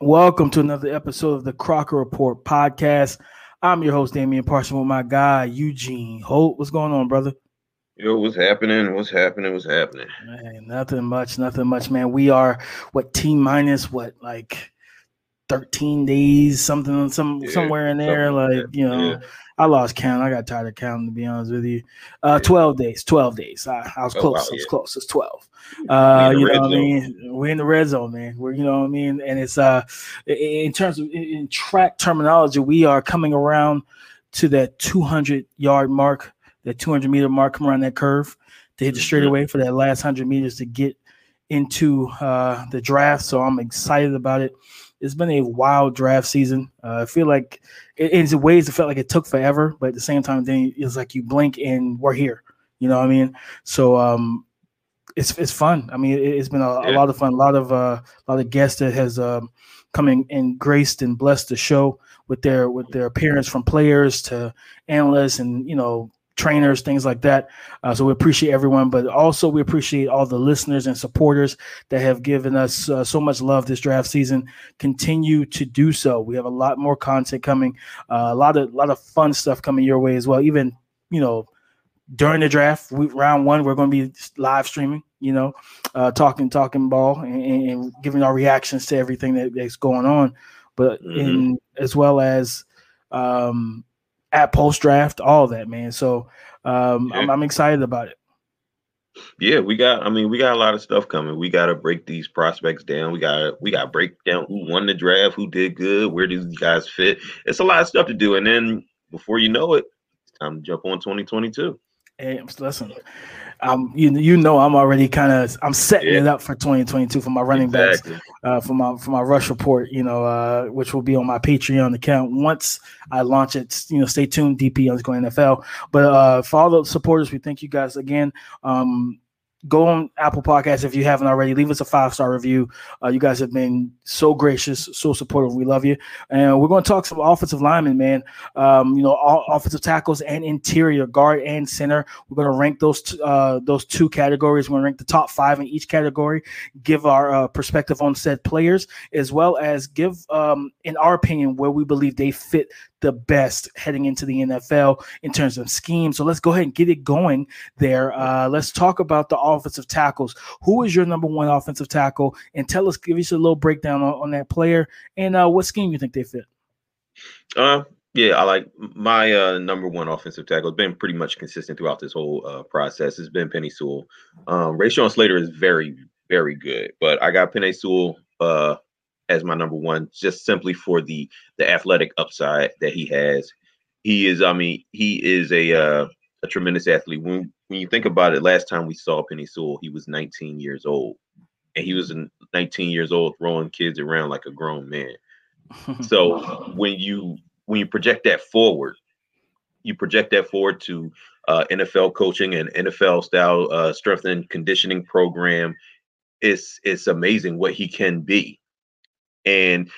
Welcome to another episode of the Crocker Report podcast. I'm your host, Damian Parson, with my guy, Eugene Holt. What's going on, brother? Yo, what's happening? What's happening? What's happening? Man, nothing much, nothing much, man. We are what T minus what like 13 days, something, some yeah, somewhere in there. Like, you know, yeah. I lost count. I got tired of counting to be honest with you. Uh, 12 days, 12 days. I, I was oh, close. Wow, I was close. It's 12. Uh, you know what I mean? We're in the red zone, man. We're, you know what I mean? And it's uh in terms of in track terminology, we are coming around to that 200 yard mark, that 200 meter mark, come around that curve to hit the straightaway for that last 100 meters to get into uh, the draft. So I'm excited about it. It's been a wild draft season. Uh, I feel like it, in ways it felt like it took forever, but at the same time, then it's like you blink and we're here. You know what I mean? So um, it's it's fun. I mean, it, has been a, yeah. a, lot of fun. A lot of uh, a lot of guests that has um, come in and graced and blessed the show with their with their appearance from players to analysts and you know trainers, things like that. Uh, so we appreciate everyone, but also we appreciate all the listeners and supporters that have given us uh, so much love this draft season. Continue to do so. We have a lot more content coming, uh, a lot of a lot of fun stuff coming your way as well. Even you know during the draft, we, round one, we're going to be live streaming. You know, uh, talking talking ball and, and, giving our reactions to everything that, that's going on, but mm-hmm. in as well as um, at post draft, all that, man. So um, yeah. I'm, I'm excited about it. Yeah, we got. I mean, we got a lot of stuff coming. We got to break these prospects down. We got. We got to break down who won the draft, who did good, where do these guys fit. It's a lot of stuff to do, and then before you know it, it's time to jump on 2022. Hey, listen, um, you you know I'm already kind of I'm setting yeah. it up for 2022 for my running exactly. backs, uh, for my for my rush report, you know, uh, which will be on my Patreon account once I launch it. You know, stay tuned, DP underscore NFL. But uh, for all the supporters, we thank you guys again. Um, go on Apple Podcasts if you haven't already. Leave us a five star review. Uh, you guys have been so gracious, so supportive. We love you. And we're going to talk some offensive linemen, man. Um, you know, offensive tackles and interior guard and center. We're going to rank those t- uh, those two categories. We're going to rank the top five in each category. Give our uh, perspective on said players, as well as give, um, in our opinion, where we believe they fit the best heading into the NFL in terms of scheme. So let's go ahead and get it going there. Uh, let's talk about the offensive tackles. Who is your number one offensive tackle? And tell us, give us a little breakdown on, on that player and uh, what scheme you think they fit. Uh, yeah, I like my uh, number one offensive tackle. Has been pretty much consistent throughout this whole uh, process. It's been Penei Sewell. Um, Rashawn Slater is very, very good, but I got Penei Sewell uh, as my number one, just simply for the the athletic upside that he has. He is, I mean, he is a uh, a tremendous athlete. When when you think about it, last time we saw Penei Sewell, he was 19 years old, and he was 19 years old throwing kids around like a grown man. so when you when you project that forward, you project that forward to uh, NFL coaching and NFL style uh, strength and conditioning program. It's it's amazing what he can be. And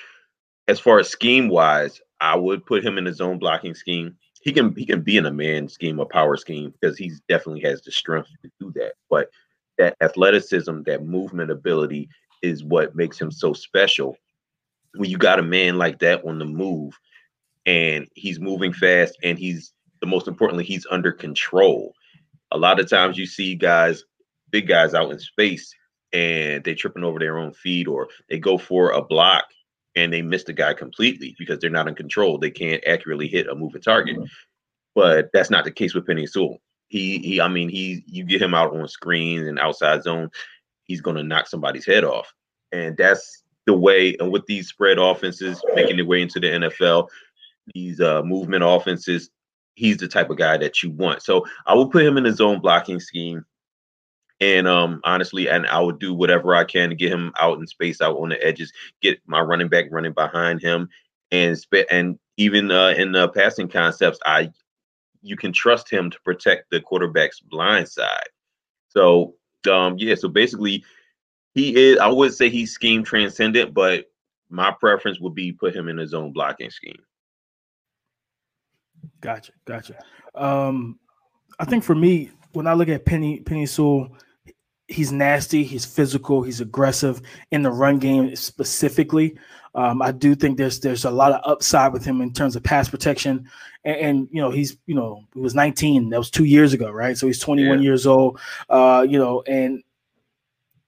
as far as scheme wise, I would put him in a zone blocking scheme. He can he can be in a man scheme, a power scheme, because he definitely has the strength to do that. But that athleticism, that movement ability is what makes him so special. When you got a man like that on the move and he's moving fast and he's the most importantly, he's under control. A lot of times you see guys, big guys out in space, and they tripping over their own feet or they go for a block and they miss the guy completely because they're not in control. They can't accurately hit a moving target. Mm-hmm. But that's not the case with Penei Sewell. He he I mean he you get him out on screens and outside zone, he's gonna knock somebody's head off. And that's the way and with these spread offenses making their way into the NFL, these uh movement offenses, he's the type of guy that you want. So I will put him in the zone blocking scheme. And um, honestly, and I would do whatever I can to get him out in space, out on the edges, get my running back running behind him, and and even uh, in the passing concepts, I you can trust him to protect the quarterback's blind side. So um, yeah, so basically, he is. I would say he's scheme transcendent, but my preference would be put him in his own blocking scheme. Gotcha, gotcha. Um, I think for me, when I look at Penny Penei Sewell he's nasty, he's physical, he's aggressive in the run game specifically. Um, I do think there's there's a lot of upside with him in terms of pass protection, and, and you know he's you know he was 19, that was two years ago, right? So he's 21 yeah. years old, uh, you know, and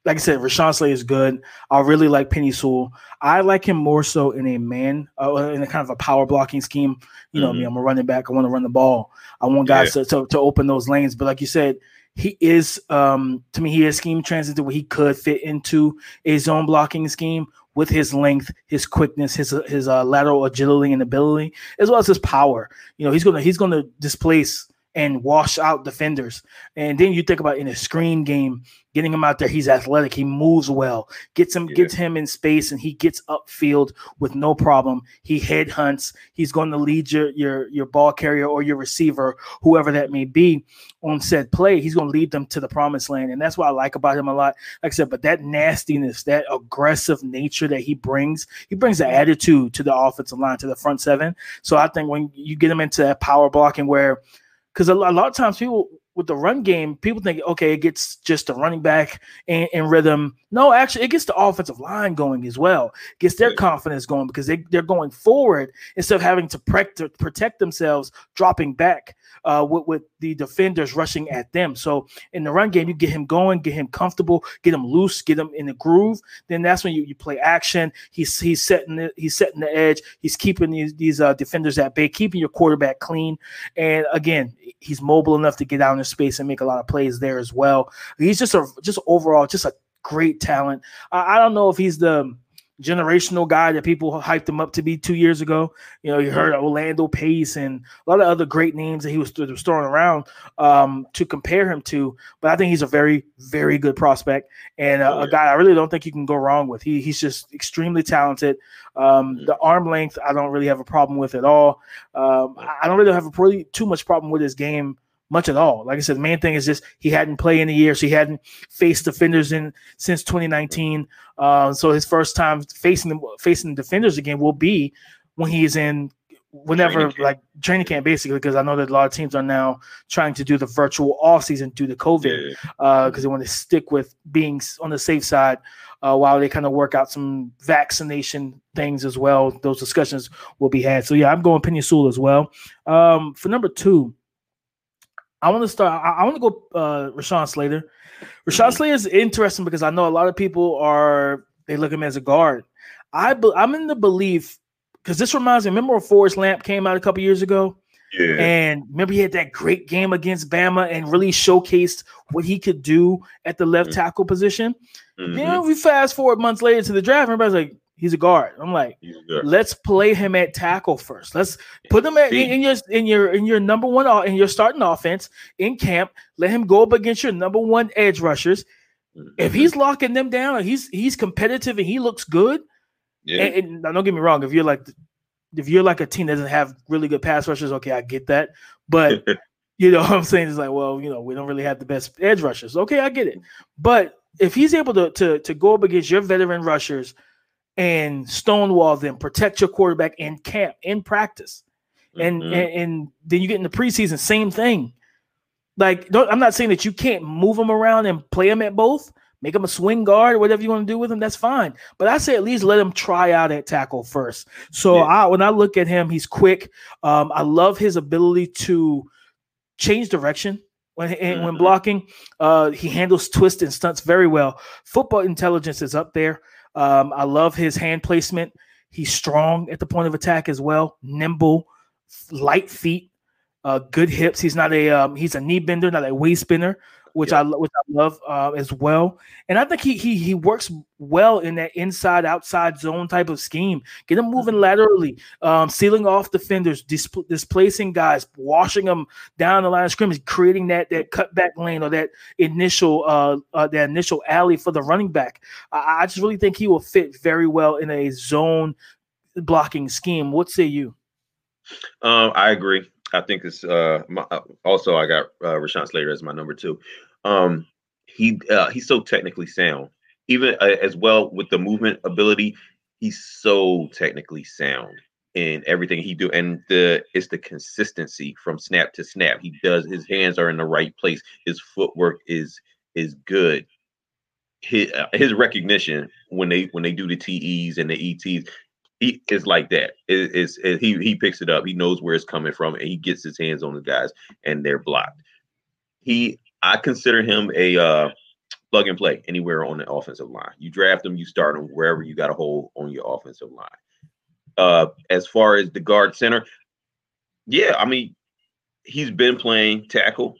like I said, Rashawn Slay is good. I really like Penei Sewell. I like him more so in a man, uh, in a kind of a power blocking scheme. You know, mm-hmm. Mean, I'm a running back. I want to run the ball. I want guys yeah. to, to, to open those lanes. But like you said, he is um to me he is scheme transitive where he could fit into a zone blocking scheme with his length, his quickness, his his uh, lateral agility and ability, as well as his power. You know, he's gonna he's gonna displace and wash out defenders. And then you think about in a screen game, getting him out there, he's athletic, he moves well, gets him, yeah. gets him in space, and he gets upfield with no problem. He head hunts, he's going to lead your your your ball carrier or your receiver, whoever that may be, on said play. He's going to lead them to the promised land. And that's what I like about him a lot. Like I said, but that nastiness, that aggressive nature that he brings, he brings the attitude to the offensive line, to the front seven. So I think when you get him into that power blocking where because a, lot of times people with the run game, people think, okay, it gets just the running back and, in, rhythm. No, actually, it gets the offensive line going as well. It gets their confidence going because they, they're going forward instead of having to protect, protect themselves, dropping back uh, with, with the defenders rushing at them. So in the run game, you get him going, get him comfortable, get him loose, get him in the groove. Then that's when you, you play action. He's he's setting the, he's setting the edge. He's keeping these these uh, defenders at bay, keeping your quarterback clean. And again, he's mobile enough to get out in space and make a lot of plays there as well. He's just a just overall just a great talent. I, I don't know if he's the generational guy that people hyped him up to be two years ago. You know, you heard Orlando Pace and a lot of other great names that he was, throwing around um, to compare him to. But I think he's a very, very good prospect and a, a guy I really don't think you can go wrong with. He he's just extremely talented. Um, the arm length I don't really have a problem with at all. Um, I don't really have a really too much problem with his game much at all. Like I said, the main thing is just he hadn't played in a year, so he hadn't faced defenders in since 2019. Uh, so his first time facing the facing defenders again will be when he's in whenever training like training camp basically because I know that a lot of teams are now trying to do the virtual off season due to COVID because yeah. uh, they want to stick with being on the safe side uh, while they kind of work out some vaccination things as well. Those discussions will be had. So yeah, I'm going Penei Sewell as well. Um, for number two, I want to start. I, I want to go uh, Rashawn Slater. Rashawn mm-hmm. Slater is interesting because I know a lot of people are they look at him as a guard. I be, I'm in the belief because this reminds me. Remember when Forrest Lamp came out a couple years ago? Yeah. And remember he had that great game against Bama and really showcased what he could do at the left mm-hmm. tackle position. Mm-hmm. Then we fast forward months later to the draft. Everybody's like, He's a guard. I'm like, let's play him at tackle first. Let's put him at, in, in, your in your in your number one uh, in your starting offense in camp. Let him go up against your number one edge rushers. Mm-hmm. If he's locking them down, he's he's competitive and he looks good. Yeah. And, and don't get me wrong. If you're like if you're like a team that doesn't have really good pass rushers, okay, I get that. But you know what I'm saying? It's like, well, you know, we don't really have the best edge rushers. Okay, I get it. But if he's able to to to go up against your veteran rushers and stonewall them, protect your quarterback in camp, in practice. And, mm-hmm. and, and then you get in the preseason, same thing. Like, I'm not saying that you can't move them around and play them at both, make them a swing guard, whatever you want to do with them, that's fine. But I say at least let him try out at tackle first. So yeah. I, when I look at him, he's quick. Um, I love his ability to change direction when mm-hmm. when blocking. Uh, he handles twists and stunts very well. Football intelligence is up there. Um, I love his hand placement. He's strong at the point of attack as well, nimble, light feet, uh, good hips. He's not a um, he's a knee bender, not a waist spinner which yeah. I which I love uh, as well. And I think he he he works well in that inside outside zone type of scheme. Get him moving mm-hmm. laterally, um, sealing off defenders, displacing guys, washing them down the line of scrimmage, creating that that cutback lane or that initial uh, uh, that initial alley for the running back. I, I just really think he will fit very well in a zone blocking scheme. What say you? Um, I agree. I think it's uh my, uh, also I got uh, Rashawn Slater as my number two. Um, he uh, he's so technically sound, even uh, as well with the movement ability. He's so technically sound in everything he do, and the it's the consistency from snap to snap. He does his hands are in the right place. His footwork is is good. his uh, his recognition when they when they do the TEs and the ETs, he is like that. It, he he picks it up. He knows where it's coming from, and he gets his hands on the guys, and they're blocked. He, I consider him a uh, plug and play anywhere on the offensive line. You draft him, you start him wherever you got a hole on your offensive line. Uh, as far as the guard center, yeah, I mean, he's been playing tackle.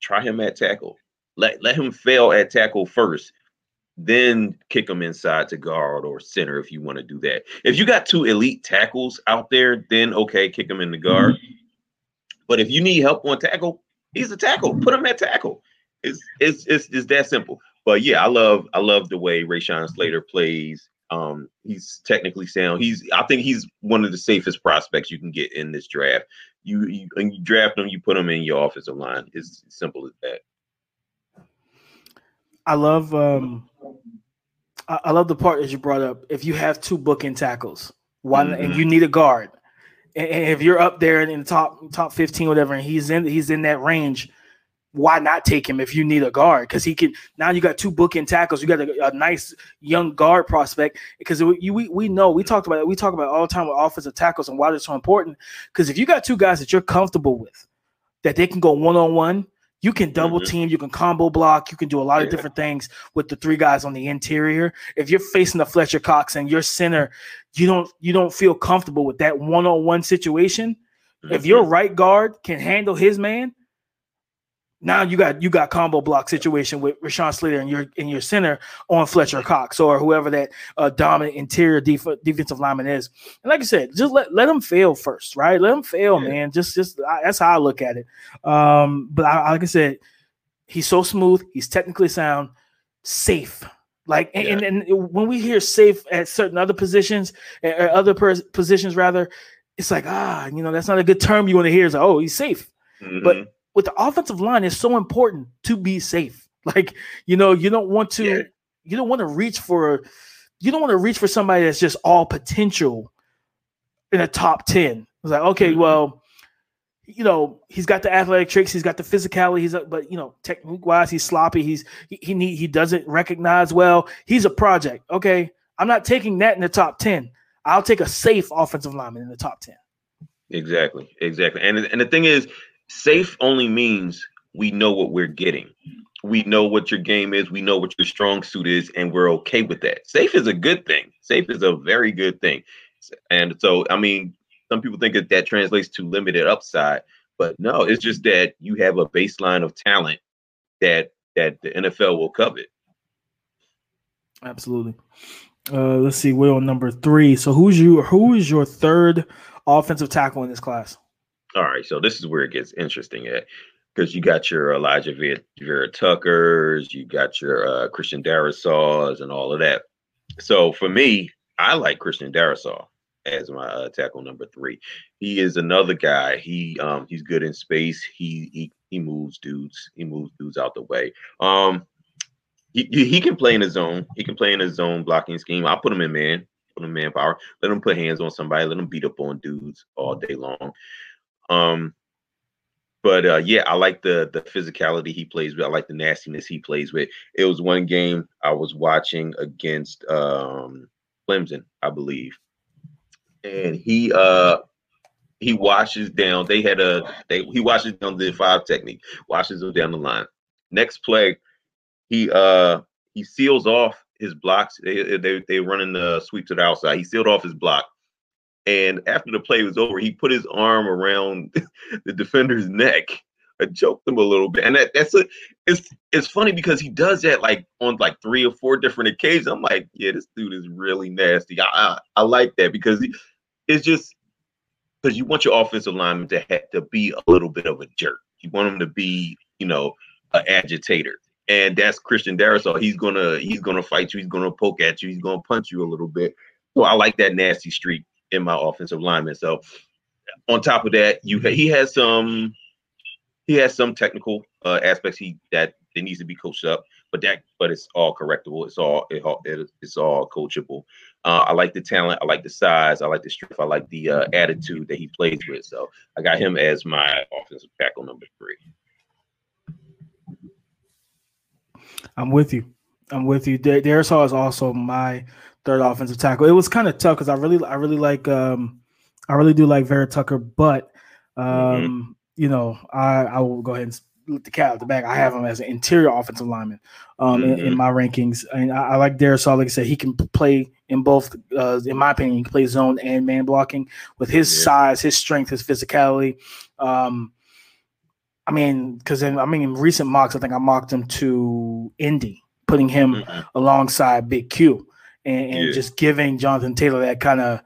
Try him at tackle. Let let him fail at tackle first then kick them inside to guard or center if you want to do that. If you got two elite tackles out there, then okay, kick them in the guard. Mm-hmm. But if you need help on tackle, he's a tackle. Put him at tackle. It's it's it's, it's that simple. But yeah, I love I love the way Rashawn Slater plays. Um, he's technically sound. He's I think he's one of the safest prospects you can get in this draft. You you, and you draft him, you put him in your offensive line. It's simple as that. I love um I love the part that you brought up. If you have two bookend tackles, one mm-hmm. and you need a guard, and if you're up there in the top top 15, whatever, and he's in he's in that range, why not take him if you need a guard? Because he can now you got two bookend tackles, you got a, a nice young guard prospect. Because we, we we know we talked about it, we talk about all the time with offensive tackles and why they're so important. Because if you got two guys that you're comfortable with, that they can go one on one you can double mm-hmm. team, you can combo block, you can do a lot yeah. of different things with the three guys on the interior. If you're facing the Fletcher Cox and your center, you don't you don't feel comfortable with that one-on-one situation. Mm-hmm. If your right guard can handle his man, now you got you got combo block situation with Rashawn Slater in your in your center on Fletcher Cox or whoever that uh, dominant interior def- defensive lineman is. And like I said, just let let them fail first, right? Let them fail, yeah. man. Just just I, that's how I look at it. Um, but I, like I said, he's so smooth. He's technically sound, safe. Like yeah. and, and, when we hear safe at certain other positions or other pers- positions rather, it's like ah, you know, that's not a good term you want to hear. It's like, oh, he's safe. Mm-hmm. But with the offensive line, it's so important to be safe. Like, you know, you don't want to yeah. you don't want to reach for you don't want to reach for somebody that's just all potential in a top 10. It's like, okay, mm-hmm. well, you know, he's got the athletic tricks, he's got the physicality, he's a, but you know, technique wise, he's sloppy, he's he he, need, he doesn't recognize well. He's a project. Okay. I'm not taking that in the top 10. I'll take a safe offensive lineman in the top 10. Exactly. Exactly. And and the thing is, Safe only means we know what we're getting. We know what your game is. We know what your strong suit is, and we're okay with that. Safe is a good thing. Safe is a very good thing. And so, I mean, some people think that that translates to limited upside, but no, it's just that you have a baseline of talent that that the NFL will covet. Absolutely. Uh, let's see. We're on number three. So who's you? Who is your third offensive tackle in this class? All right, so this is where it gets interesting at because you got your Alijah Vera, Vera Tuckers, you got your uh, Christian Darrisaw's, and all of that. So for me, I like Christian Darrisaw as my uh, tackle number three. He is another guy. He um he's good in space. He he he moves dudes. He moves dudes out the way. Um, he he can play in his zone. He can play in his zone blocking scheme. I'll put him in man. Put him in manpower. Let him put hands on somebody. Let him beat up on dudes all day long. Um, but uh, yeah, I like the the physicality he plays with. I like the nastiness he plays with. It was one game I was watching against um, Clemson, I believe, and he uh he washes down. They had a they he washes down the five technique, washes them down the line. Next play, he uh he seals off his blocks. They they they running the sweep to the outside. He sealed off his block and after the play was over, he put his arm around the defender's neck I choked him a little bit. And that, that's a it's it's funny because he does that like on like three or four different occasions. I'm like, yeah, this dude is really nasty. I I, I like that because it's just because you want your offensive lineman to have to be a little bit of a jerk. You want him to be, you know, an agitator. And that's Christian Darrisaw. He's gonna he's gonna fight you. He's gonna poke at you. He's gonna punch you a little bit. So I like that nasty streak in my offensive lineman. So on top of that, you he has some he has some technical uh, aspects he that it needs to be coached up, but that but it's all correctable. It's all it, it's all coachable. Uh, I like the talent. I like the size. I like the strength. I like the uh, attitude that he plays with. So I got him as my offensive tackle number three. I'm with you. I'm with you. Darrisaw is also my third offensive tackle. It was kind of tough because I really, I really like, um, I really do like Vera Tucker, but um, mm-hmm. you know, I I will go ahead and let the cat out the bag. I have him as an interior offensive lineman um, mm-hmm. in, in, my rankings, and I, I like Darrisaw. Like I said, he can play in both. Uh, in my opinion, he can play zone and man blocking with his yeah. size, his strength, his physicality. Um, I mean, because I mean, in recent mocks, I think I mocked him to Indy, putting him mm-hmm. alongside Big Q, and, and yeah. just giving Jonathan Taylor that kind of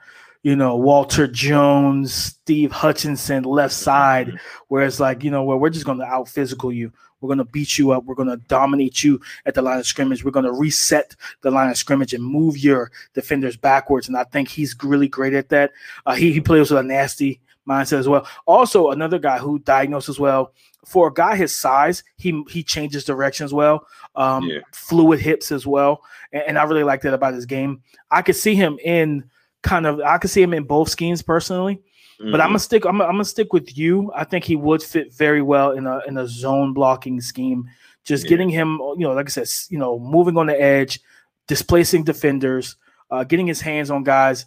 you know, Walter Jones, Steve Hutchinson left side, mm-hmm. where it's like, you know, where we're just going to out physical you. We're going to beat you up. We're going to dominate you at the line of scrimmage. We're going to reset the line of scrimmage and move your defenders backwards. And I think he's really great at that. Uh, he, he plays with a nasty mindset as well. Also, another guy who diagnosed as well. For a guy his size, he he changes direction as well. Um, yeah. Fluid hips as well, and, and I really like that about his game. I could see him in kind of I could see him in both schemes personally. Mm-hmm. But I'm gonna stick. I'm, I'm, gonna stick with you. I think he would fit very well in a in a zone blocking scheme. Just yeah. getting him, you know, like I said, you know, moving on the edge, displacing defenders, uh, getting his hands on guys,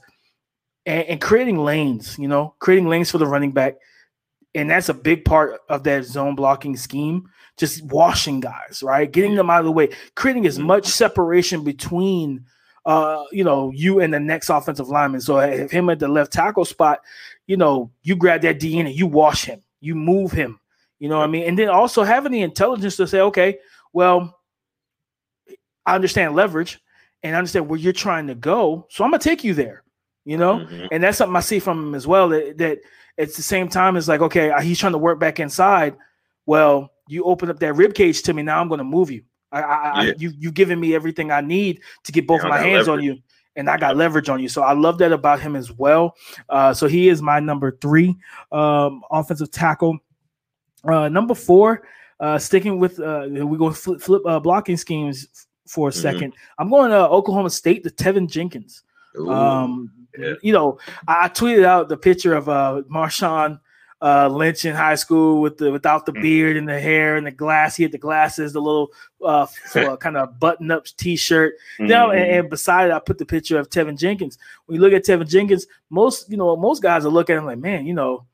and, and creating lanes. You know, creating lanes for the running back, and that's a big part of that zone blocking scheme. Just washing guys, right, getting them out of the way, creating as much separation between uh, you know, you and the next offensive lineman. So if him at the left tackle spot, you know, you grab that D and you wash him, you move him. You know what I mean? And then also having the intelligence to say, okay, well, I understand leverage and I understand where you're trying to go. So I'm gonna take you there, you know? Mm-hmm. And that's something I see from him as well. That that at the same time it's like, okay, he's trying to work back inside. Well, you open up that rib cage to me, now I'm gonna move you. I, I, yeah. I you you giving me everything I need to get both yeah, my hands leverage. on you, and I got leverage on you. So I love that about him as well. Uh, so he is my number three um, offensive tackle. Uh, number four, uh, sticking with uh, we're going to flip, flip uh, blocking schemes for a 2nd mm-hmm. I'm going to Oklahoma State, the Teven Jenkins. Ooh, um, yeah. You know, I, I, tweeted out the picture of uh, Marshawn uh, Lynch in high school with the without the mm. beard and the hair and the glass. He had the glasses, the little uh, uh kind of button up T-shirt. Mm-hmm. Now, and, and, beside it, I put the picture of Teven Jenkins. When you look at Teven Jenkins, most you know most guys are looking at him like, man, you know,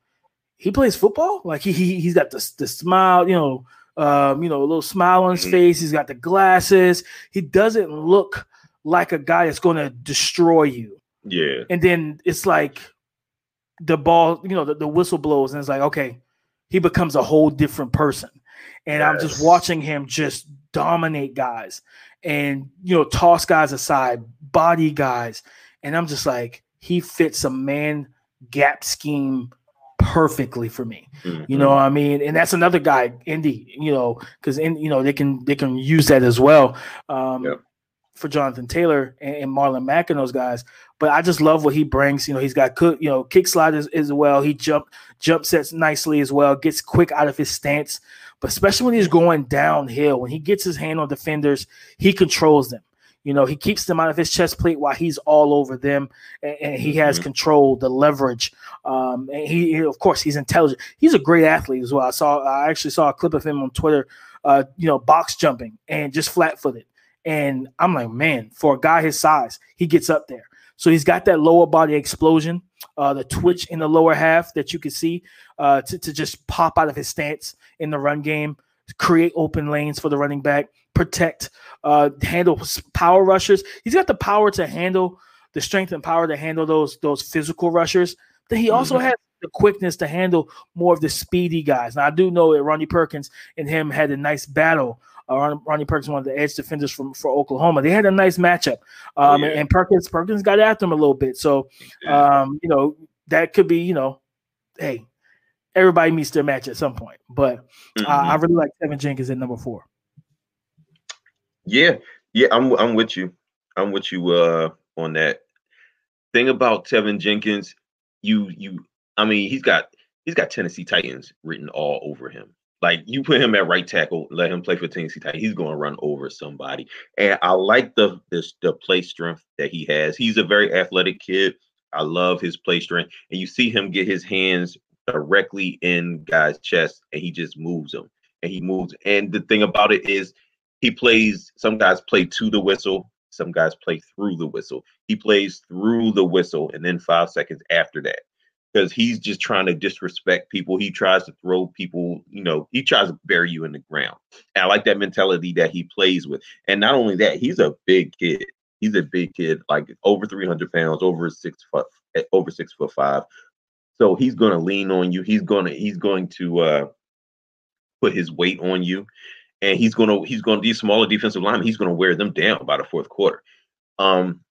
he plays football. Like he, he he's got the the smile, you know, um, you know, a little smile on his mm-hmm. face. He's got the glasses. He doesn't look like a guy that's going to destroy you. Yeah. And then it's like the ball, you know, the, the whistle blows, and it's like, okay, he becomes a whole different person. And yes. I'm just watching him just dominate guys and you know, toss guys aside, body guys. And I'm just like, he fits a man gap scheme perfectly for me. Mm-hmm. You know what I mean? And that's another guy, Indy, you know, because in you know, they can they can use that as well. Um yep. For Jonathan Taylor and, and Marlon Mack and those guys. But I just love what he brings. You know, he's got cook, you know, kick slide as, as well. He jump jump sets nicely as well. Gets quick out of his stance. But especially when he's going downhill, when he gets his hand on defenders, he controls them. You know, he keeps them out of his chest plate while he's all over them, and, and he has mm-hmm. control, the leverage. Um, and he, he, of course, he's intelligent. He's a great athlete as well. I saw, I actually saw a clip of him on Twitter. Uh, you know, box jumping and just flat footed. And I'm like, man, for a guy his size, he gets up there. So he's got that lower body explosion, uh, the twitch in the lower half that you can see uh, to, to just pop out of his stance in the run game, create open lanes for the running back, protect, uh, handle power rushers. He's got the power to handle the strength and power to handle those those physical rushers. Then he also mm-hmm. has the quickness to handle more of the speedy guys. Now I do know that Ronnie Perkins and him had a nice battle uh, Ronnie Perkins, one of the edge defenders from for Oklahoma. They had a nice matchup, um, oh, yeah. and Perkins Perkins got after him a little bit. So, um, you know, that could be, you know, hey, everybody meets their match at some point. But mm-hmm. uh, I mm-hmm. really like Teven Jenkins at number four. Yeah, yeah, I'm I'm with you. I'm with you uh, on that. Thing about Teven Jenkins, you you, I mean, he's got he's got Tennessee Titans written all over him. Like you put him at right tackle, let him play for Tennessee Titans. He's going to run over somebody. And I like the this the play strength that he has. He's a very athletic kid. I love his play strength, and you see him get his hands directly in guys' chest, and he just moves them, and he moves. And the thing about it is, he plays. Some guys play to the whistle. Some guys play through the whistle. He plays through the whistle, and then five seconds after that, because he's just trying to disrespect people. He tries to throw people. You know, he tries to bury you in the ground. And I like that mentality that he plays with. And not only that, he's a big kid. He's a big kid, like over 300 pounds, over six foot, over six foot five. So he's going to lean on you. He's going to he's going to uh, put his weight on you, and he's going to he's going to these smaller defensive linemen. He's going to wear them down by the fourth quarter. Um,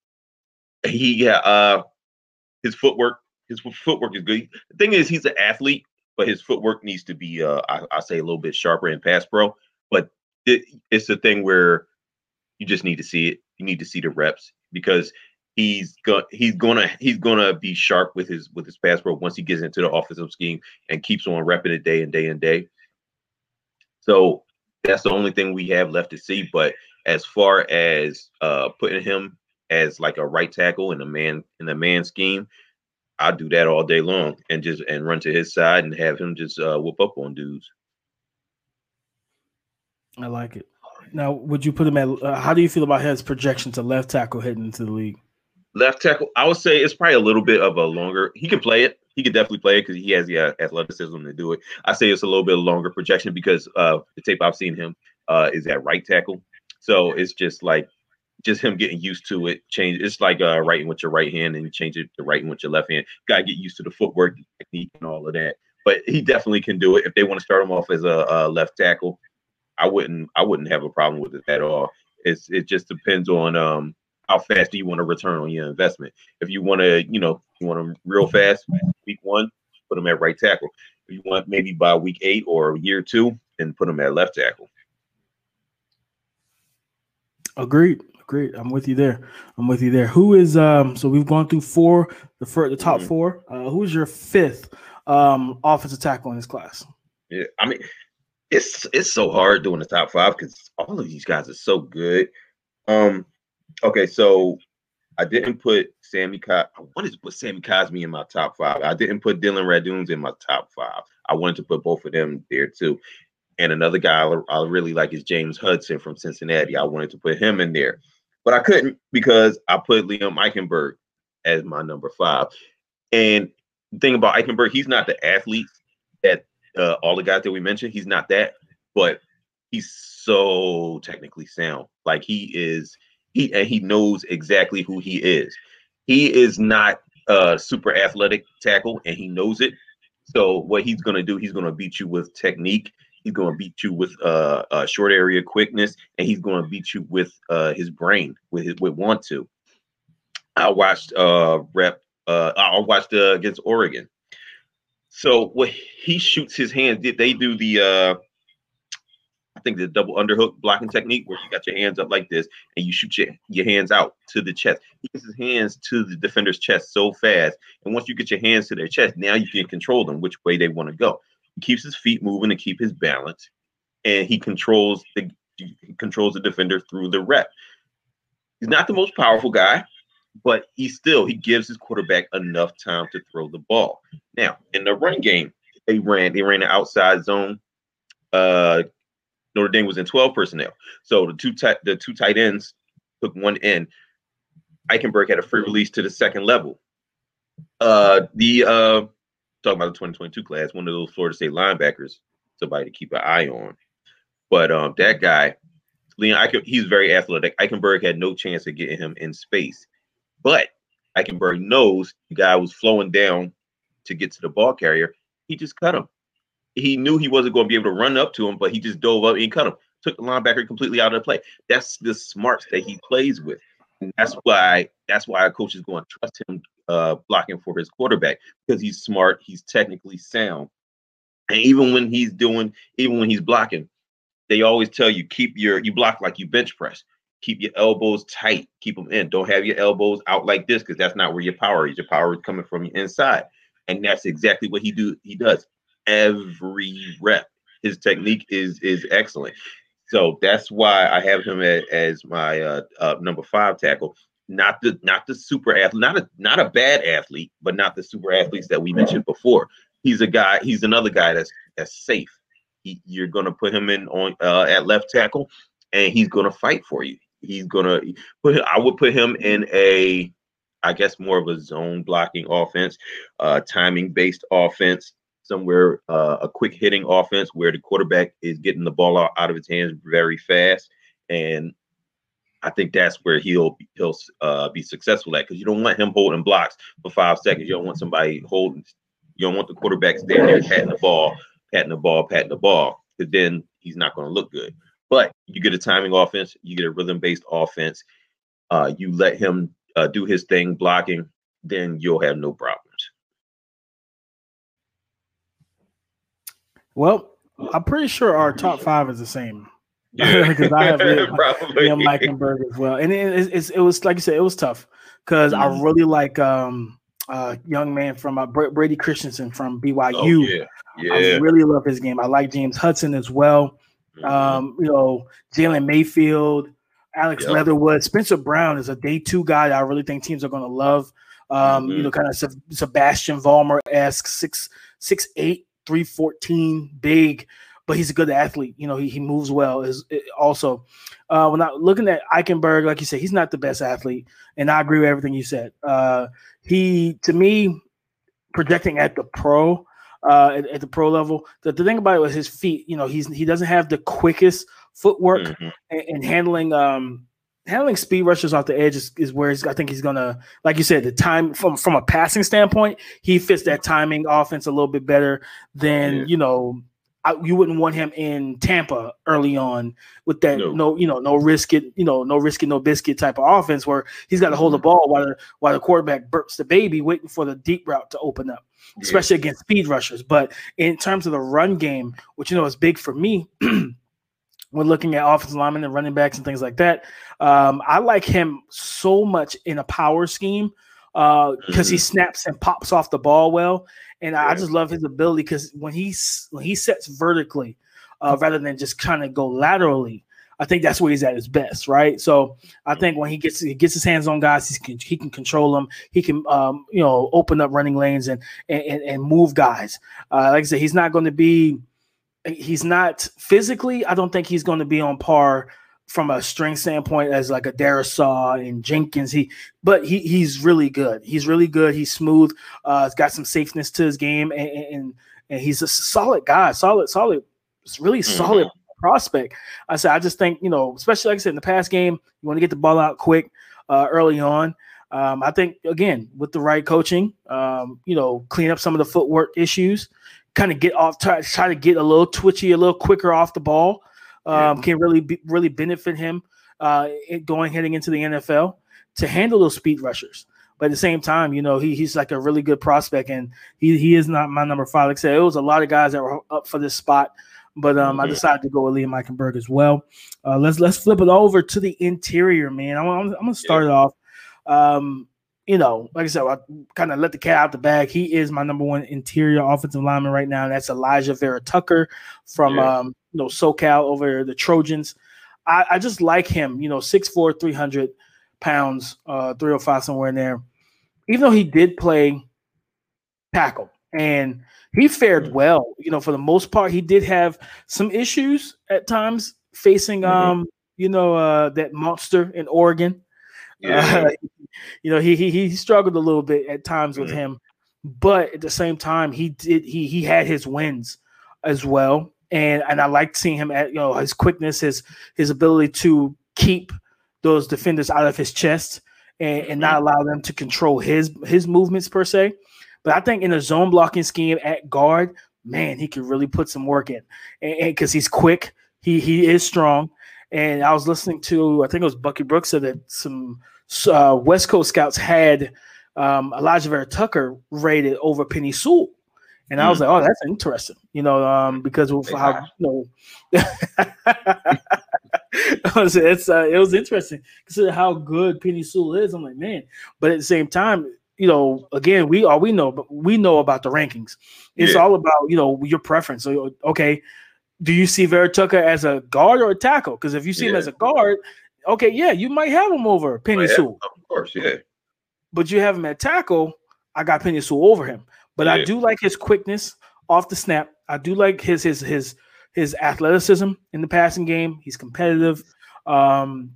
he yeah, uh, his footwork his footwork is good. The thing is, he's an athlete, but his footwork needs to be uh, I, I say a little bit sharper in pass pro. But it, it's a thing where you just need to see it. You need to see the reps because he's going he's gonna he's gonna be sharp with his with his pass pro once he gets into the offensive scheme and keeps on repping it day and day and day. So that's the only thing we have left to see. But as far as uh putting him as like a right tackle in a man in a man scheme, I'll do that all day long and just and run to his side and have him just uh whoop up on dudes. I like it. Now, would you put him at? Uh, how do you feel about his projection to left tackle heading into the league? Left tackle, I would say it's probably a little bit of a longer. He can play it. He can definitely play it because he has the uh, athleticism to do it. I say it's a little bit longer projection because uh, the tape I've seen him uh, is at right tackle. So it's just like just him getting used to it. Change. It's like uh, writing with your right hand and you change it to writing with your left hand. Got to get used to the footwork technique and all of that. But he definitely can do it if they want to start him off as a, a left tackle. I wouldn't I wouldn't have a problem with it at all. It's it just depends on um how fast do you want to return on your investment. If you want to, you know, you want them real fast, week one, put them at right tackle. If you want maybe by week eight or year two, then put them at left tackle. Agreed. Agreed. I'm with you there. I'm with you there. Who is um? So we've gone through four, the first, the top mm-hmm. four. Uh, who's your fifth um offensive tackle in this class? Yeah, I mean, it's it's so hard doing the top five because all of these guys are so good. Um, okay, so I didn't put Sammy. Co- I wanted to put Sammy Cosmi in my top five. I didn't put Dillon Radunz in my top five. I wanted to put both of them there too. And another guy I, really like is James Hudson from Cincinnati. I wanted to put him in there, but I couldn't because I put Liam Eichenberg as my number five. And the thing about Eichenberg, he's not the athlete that uh, all the guys that we mentioned. He's not that, but he's so technically sound. Like he is, he and he knows exactly who he is. He is not a super athletic tackle, and he knows it. So what he's gonna do, he's gonna beat you with technique. He's gonna beat you with uh, uh short area quickness, and he's gonna beat you with uh his brain, with his with want to. I watched uh rep uh I watched uh, against Oregon so what he shoots his hands, did they do the uh I think the double underhook blocking technique where you got your hands up like this and you shoot your, your hands out to the chest. He gets his hands to the defender's chest so fast. And once you get your hands to their chest, now you can control them which way they want to go. He keeps his feet moving to keep his balance, and he controls the he controls the defender through the rep. He's not the most powerful guy but he still he gives his quarterback enough time to throw the ball. Now, in the run game, they ran they ran the outside zone. Uh, Notre Dame was in 12 personnel. So the two tight the two tight ends took one end. Eichenberg had a free release to the second level. Uh, the uh, talking about the 2022 class, one of those Florida State linebackers, somebody to keep an eye on. But um, that guy, Leon, Eichen, he's very athletic. Eichenberg had no chance of getting him in space. But Eichenberg knows the guy was flowing down to get to the ball carrier. He just cut him. He knew he wasn't going to be able to run up to him, but he just dove up and cut him. Took the linebacker completely out of the play. That's the smarts that he plays with. And that's why that's why a coach is going to trust him uh, blocking for his quarterback because he's smart, he's technically sound. And even when he's doing, even when he's blocking, they always tell you keep your you block like you bench press keep your elbows tight, keep them in. Don't have your elbows out like this because that's not where your power is. Your power is coming from inside, and that's exactly what he do. He does every rep. His technique is is excellent. So that's why I have him as, as my uh, uh, number five tackle. Not the not the super athlete, not a not a bad athlete, but not the super athletes that we mentioned before. He's a guy. He's another guy that's that's safe. He, you're to put him in on uh, at left tackle and he's gonna fight for you. He's gonna put. I would put him in a, I guess, more of a zone blocking offense, uh, timing based offense, somewhere uh, a quick hitting offense where the quarterback is getting the ball out, out of his hands very fast, and I think that's where he'll he'll uh, be successful at because you don't want him holding blocks for five seconds. You don't want somebody holding. You don't want the quarterback standing there patting the ball, patting the ball, patting the ball, because then he's not going to look good. But you get a timing offense, you get a rhythm based offense. Uh, you let him uh, do his thing blocking, then you'll have no problems. Well, I'm pretty sure our top five is the same. Yeah, because I have Liam Eichenberg as well, and it, it, it, was like you said, it was tough because mm. I mm-hmm. really like um uh young man from uh, Brady Christensen from BYU. Oh, yeah. yeah, I really love his game. I like James Hudson as well. Mm-hmm. Um, you know, Jalen Mayfield, Alex yep. Leatherwood, Spencer Brown is a day two guy I really think teams are going to love. Um, mm-hmm. you know, kind of Sebastian Vollmer esque six six eight 314, big, but he's a good athlete. You know, he, he moves well. Is also uh, when I looking at Eichenberg, like you said, he's not the best athlete, and I agree with everything you said. Uh, he to me projecting at the pro. Uh, at, at, the pro level, the, the thing about it was his feet. You know, he's he doesn't have the quickest footwork mm-hmm. and, and handling um handling speed rushes off the edge is, is where I think he's gonna, like you said, the time from from a passing standpoint, he fits that timing offense a little bit better than yeah. you know. I, you wouldn't want him in Tampa early on with that no, no you know, no risk it, you know, no risk it, no biscuit type of offense where he's got to hold the mm-hmm. ball while the while the quarterback burps the baby, waiting for the deep route to open up, especially yeah. against speed rushers. But in terms of the run game, which you know is big for me. when looking at offensive linemen and running backs and things like that. Um, I like him so much in a power scheme because uh, mm-hmm. he snaps and pops off the ball well, and. I just love his ability because when he when he sets vertically uh, rather than just kind of go laterally. I think that's where he's at his best, right? So I think when he gets he gets his hands on guys, he can he can control them. He can um, you know open up running lanes and and and move guys. Uh, like I said, he's not going to be he's not physically. I don't think he's going to be on par from a strength standpoint as like a Darrisaw and Jenkins. He, but he he's really good. He's really good. He's smooth. Uh, he's got some safeness to his game, and and, and he's a solid guy. Solid, solid. It's really mm-hmm. solid prospect. I said, I just think you know, especially like I said in the past game, you want to get the ball out quick uh, early on. Um, I think again with the right coaching, um, you know, clean up some of the footwork issues kind of get off, try, try to get a little twitchy, a little quicker off the ball, um, yeah. can really be, really benefit him uh, going heading into the NFL to handle those speed rushers. But at the same time, you know, he, he's like a really good prospect, and he, he is not my number five. Like I said, it was a lot of guys that were up for this spot, but um, mm-hmm. I decided to go with Liam Eichenberg as well. Uh, let's let's flip it over to the interior, man. I'm, I'm, I'm gonna start yeah. it off. Um, you know, like I said, I kind of let the cat out the bag. He is my number one interior offensive lineman right now. That's Alijah Vera-Tucker from yeah. um, you know SoCal over the Trojans. I, I, just like him. You know, 6'4", 300 pounds, uh, 305 somewhere in there. Even though he did play tackle and he fared mm-hmm. well, you know, for the most part, he did have some issues at times facing mm-hmm. um, you know, uh, that monster in Oregon. Yeah. Uh, you know, he, he he struggled a little bit at times with mm-hmm. him, but at the same time, he did he he had his wins as well. And and I liked seeing him at you know his quickness, his his ability to keep those defenders out of his chest and, and not mm-hmm. allow them to control his his movements per se. But I think in a zone blocking scheme at guard, man, he could really put some work in, and because he's quick, he he is strong. And I was listening to, I think it was Bucky Brooks said that some uh, West Coast scouts had um, Alijah Vera-Tucker rated over Penei Sewell. And I was mm. like, oh, that's interesting, you know, um, because of how, you know, it's, uh, it was interesting consider how good Penei Sewell is. I'm like, man, but at the same time, you know, again, we all we know, but we know about the rankings. It's yeah. all about you know your preference. So, okay, do you see Vera-Tucker as a guard or a tackle? Because if you see yeah. him as a guard, okay, yeah, you might have him over Penny oh, Sewell. Of course, yeah. But you have him at tackle. I got Penei Sewell over him. But yeah. I do like his quickness off the snap. I do like his his his his athleticism in the passing game. He's competitive. Um,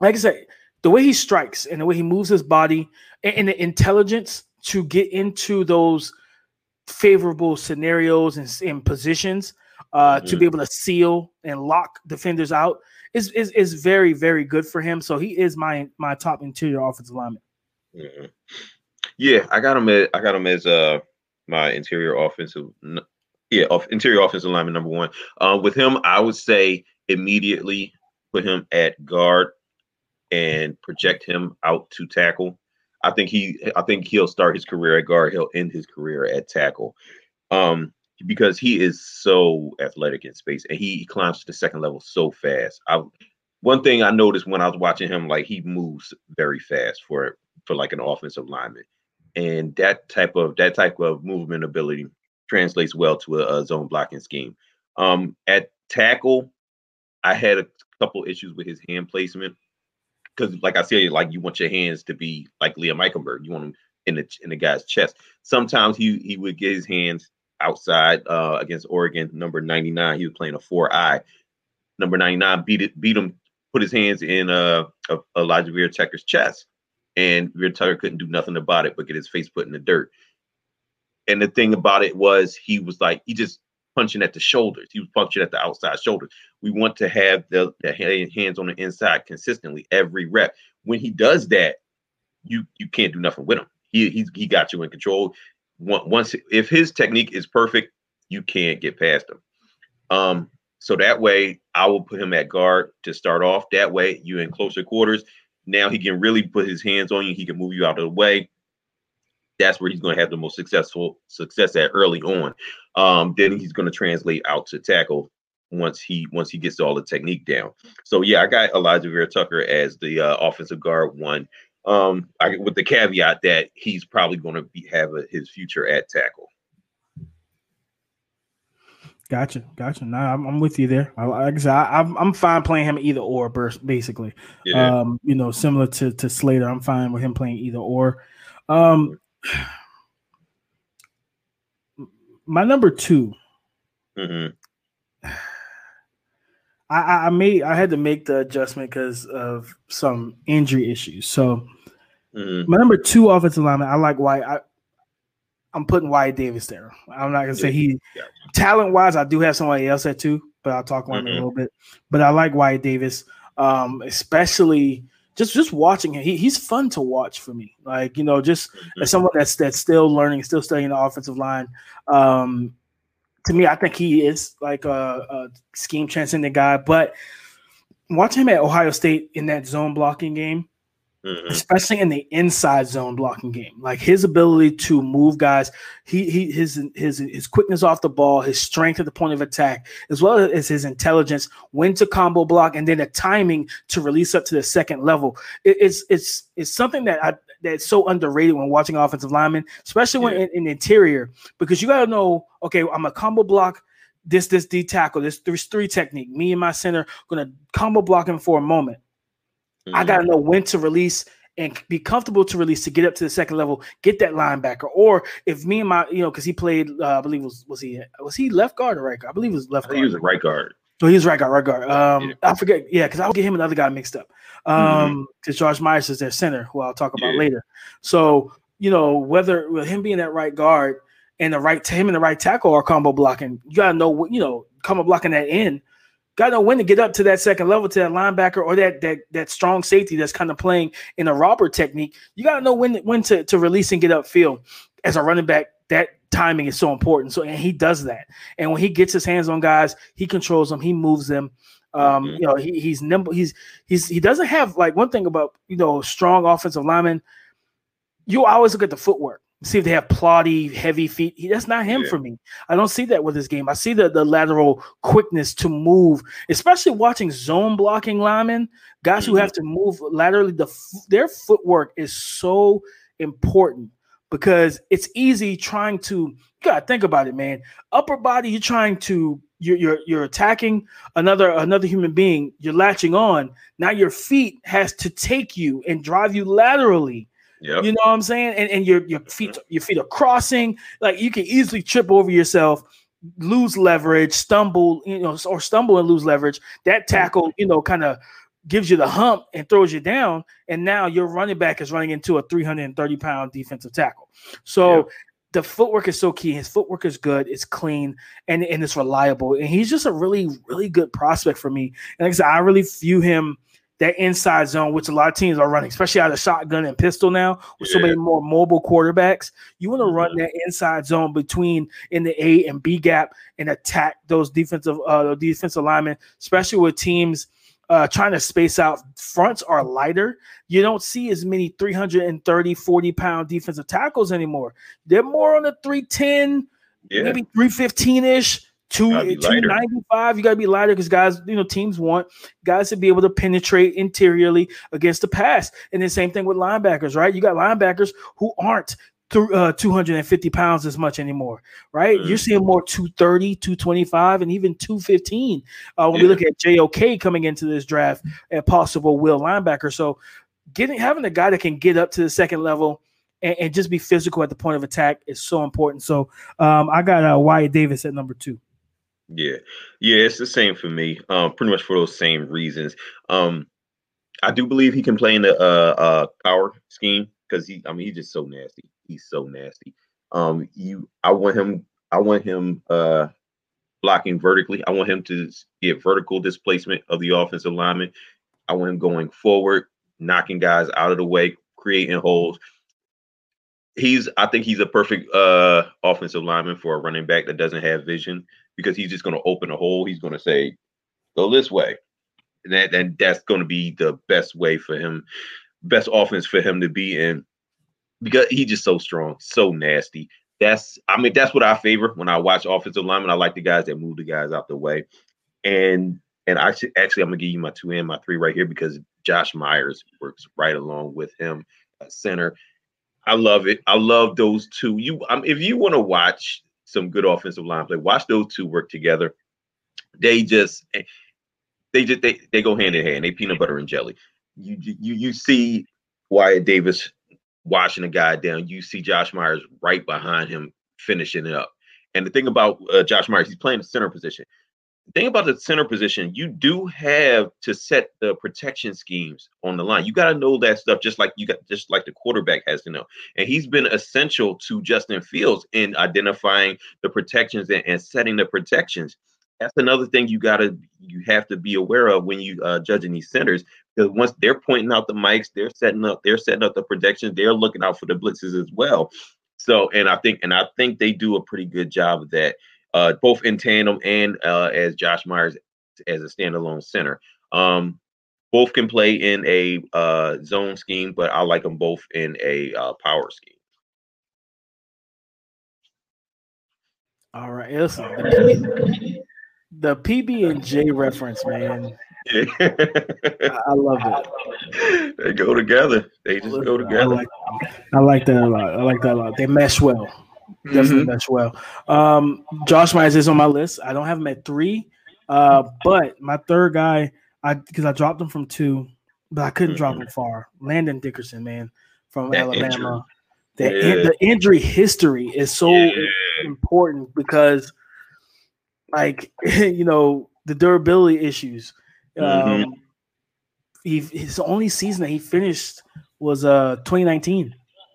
like I said, the way he strikes and the way he moves his body and, and the intelligence to get into those favorable scenarios and, and positions uh, mm-hmm. to be able to seal and lock defenders out is, is is very very good for him. So he is my my top interior offensive lineman. Mm-hmm. Yeah, I got him. As, I got him as uh my interior offensive. Yeah, off, interior offensive lineman number one. Uh, with him, I would say immediately put him at guard and project him out to tackle. I think he I think he'll start his career at guard. He'll end his career at tackle. Um, because he is so athletic in space and he climbs to the second level so fast. I one thing I noticed when I was watching him, like he moves very fast for for like an offensive lineman, and that type of that type of movement ability translates well to a, a zone blocking scheme. Um, at tackle, I had a couple issues with his hand placement because, like I said, like you want your hands to be like Liam Eichenberg. You want them in the in the guy's chest. Sometimes he he would get his hands outside uh, against Oregon, number 99. He was playing a four eye. Number 99 beat it, beat him, put his hands in uh, Alijah Vera-Tucker's chest, and Vera-Tucker couldn't do nothing about it but get his face put in the dirt. And the thing about it was he was like he just punching at the shoulders. He was punching at the outside shoulders. We want to have the, the hands on the inside consistently every rep. When he does that, you you can't do nothing with him. He he's, he got you in control. Once if his technique is perfect, you can't get past him. Um, so that way I will put him at guard to start off. That way you in closer quarters. Now he can really put his hands on you. He can move you out of the way that's where he's going to have the most successful success at early on. Um, then he's going to translate out to tackle once he once he gets all the technique down. So yeah, I got Alijah Vera-Tucker as the uh, offensive guard one. Um, I, with the caveat that he's probably going to be have a, his future at tackle. Gotcha, gotcha. Now I'm, I'm, with you there. I, like I said, I, am I'm, I'm fine playing him either or, basically. Yeah. Um, you know, similar to to Slater, I'm fine with him playing either or. Um, my number 2 mm-hmm. I, I made I had to make the adjustment because of some injury issues. So mm-hmm. my number two offensive lineman, I like Wyatt. I, I'm putting Wyatt Davis there. I'm not gonna say he yeah. talent wise, I do have somebody else at two, but I'll talk about mm-hmm. him a little bit. But I like Wyatt Davis, um, especially just just watching him, he, he's fun to watch for me. Like you know, just mm-hmm. as someone that's that's still learning, still studying the offensive line. Um, to me, I think he is like a, a scheme transcendent guy. But watching him at Ohio State in that zone blocking game, Mm-hmm. especially in the inside zone blocking game. Like his ability to move guys, he he his his his quickness off the ball, his strength at the point of attack, as well as his intelligence, when to combo block, and then the timing to release up to the second level. It, it's it's it's something that I that's so underrated when watching offensive linemen, especially when yeah. in, in interior, because you got to know, okay, I'm a combo block this this D tackle, this three three technique. Me and my center gonna combo block him for a moment. Mm-hmm. I got to know when to release and be comfortable to release to get up to the second level, get that linebacker. Or if me and my, you know, because he played, uh, I believe was was he was he left guard or right guard? I believe it was left guard. He was a right guard. Oh, he was right guard, right guard. Um, yeah. I forget, yeah, because I'll get him and another guy mixed up. Um, because mm-hmm. Josh Myers is their center, who I'll talk about yeah. later. So you know whether with him being that right guard and the right him and the right tackle are combo blocking, you gotta know what you know combo blocking that in Got to know when to get up to that second level to that linebacker or that that that strong safety that's kind of playing in a robber technique. You got to know when when to, to release and get upfield. As a running back, that timing is so important. So and he does that. And when he gets his hands on guys, he controls them, he moves them. Um, mm-hmm. you know, he, he's nimble. He's he's he doesn't have like one thing about you know strong offensive linemen. You always look at the footwork see if they have plotty, heavy feet. He, that's not him yeah. for me. I don't see that with his game. I see the, the lateral quickness to move, especially watching zone blocking linemen, guys mm-hmm. who have to move laterally. The their footwork is so important because it's easy trying to. You gotta think about it, man. Upper body, you're trying to. You're, you're you're attacking another another human being. You're latching on. Now your feet has to take you and drive you laterally Yep. You know what I'm saying? And, and your your feet mm-hmm. your feet are crossing. Like you can easily trip over yourself, lose leverage, stumble, you know, or stumble and lose leverage. That mm-hmm. tackle, you know, kind of gives you the hump and throws you down, and now your running back is running into a 330 pound defensive tackle. So yeah. the footwork is so key. His footwork is good, it's clean, and, and it's reliable. And he's just a really, really good prospect for me. And like I said, I really view him that inside zone, which a lot of teams are running, especially out of shotgun and pistol now, with yeah. so many more mobile quarterbacks. You want to run mm-hmm. that inside zone between in the A and B gap and attack those defensive uh defensive linemen, especially with teams uh, trying to space out fronts are lighter. You don't see as many 330, 40 pound defensive tackles anymore. They're more on the 310, yeah. maybe 315 ish. Two, 295 you got to be lighter because guys you know teams want guys to be able to penetrate interiorly against the pass and the same thing with linebackers right you got linebackers who aren't th- uh, 250 pounds as much anymore, right? Mm-hmm. You're seeing more 230, 225, and even 215 uh, when yeah. we look at JOK coming into this draft at possible will linebacker. So getting having a guy that can get up to the second level and, and just be physical at the point of attack is so important. So um, I got uh, Wyatt Davis at number two. Yeah, yeah, it's the same for me. Um, pretty much for those same reasons. Um, I do believe he can play in the uh, uh power scheme because he, I mean, he's just so nasty. He's so nasty. Um, you, I want him. I want him uh blocking vertically. I want him to get vertical displacement of the offensive lineman. I want him going forward, knocking guys out of the way, creating holes. He's, I think he's a perfect uh offensive lineman for a running back that doesn't have vision because he's just going to open a hole. He's going to say, "Go this way," and that, and that's going to be the best way for him, best offense for him to be in because he's just so strong, so nasty. That's I mean, that's what I favor when I watch offensive linemen. I like the guys that move the guys out the way. And and I should, actually I'm gonna give you my two and my three right here because Josh Myers works right along with him center. I love it. I love those two. You um, if you want to watch some good offensive line play, watch those two work together. They just eh, they just they, they go hand in hand. They peanut butter and jelly. You you you see Wyatt Davis washing a guy down. You see Josh Myers right behind him finishing it up. And the thing about uh, Josh Myers, he's playing the center position. Thing about the center position, you do have to set the protection schemes on the line. You got to know that stuff, just like you got, just like the quarterback has to know. And he's been essential to Justin Fields in identifying the protections and, and setting the protections that's another thing you gotta you have to be aware of when you uh judging these centers because once they're pointing out the mics they're setting up they're setting up the protections, they're looking out for the blitzes as well so and i think and i think they do a pretty good job of that uh both in tandem and uh as josh myers as a standalone center um both can play in a uh zone scheme but i like them both in a uh, power scheme all right listen the PB and J reference, man. Yeah. I, I love it. They go together. They just go together. I like, I like, that a lot. I like that a lot. They mesh well. Definitely mm-hmm. mesh well. Um, Josh Myers is on my list. I don't have him at three, uh, but my third guy, I because I dropped him from two, but I couldn't mm-hmm. drop him far. Landon Dickerson, man, from that Alabama. The, yeah. the injury history is so yeah. important because – like you know the durability issues. Mm-hmm. Um, he his only season that he finished was uh 2019.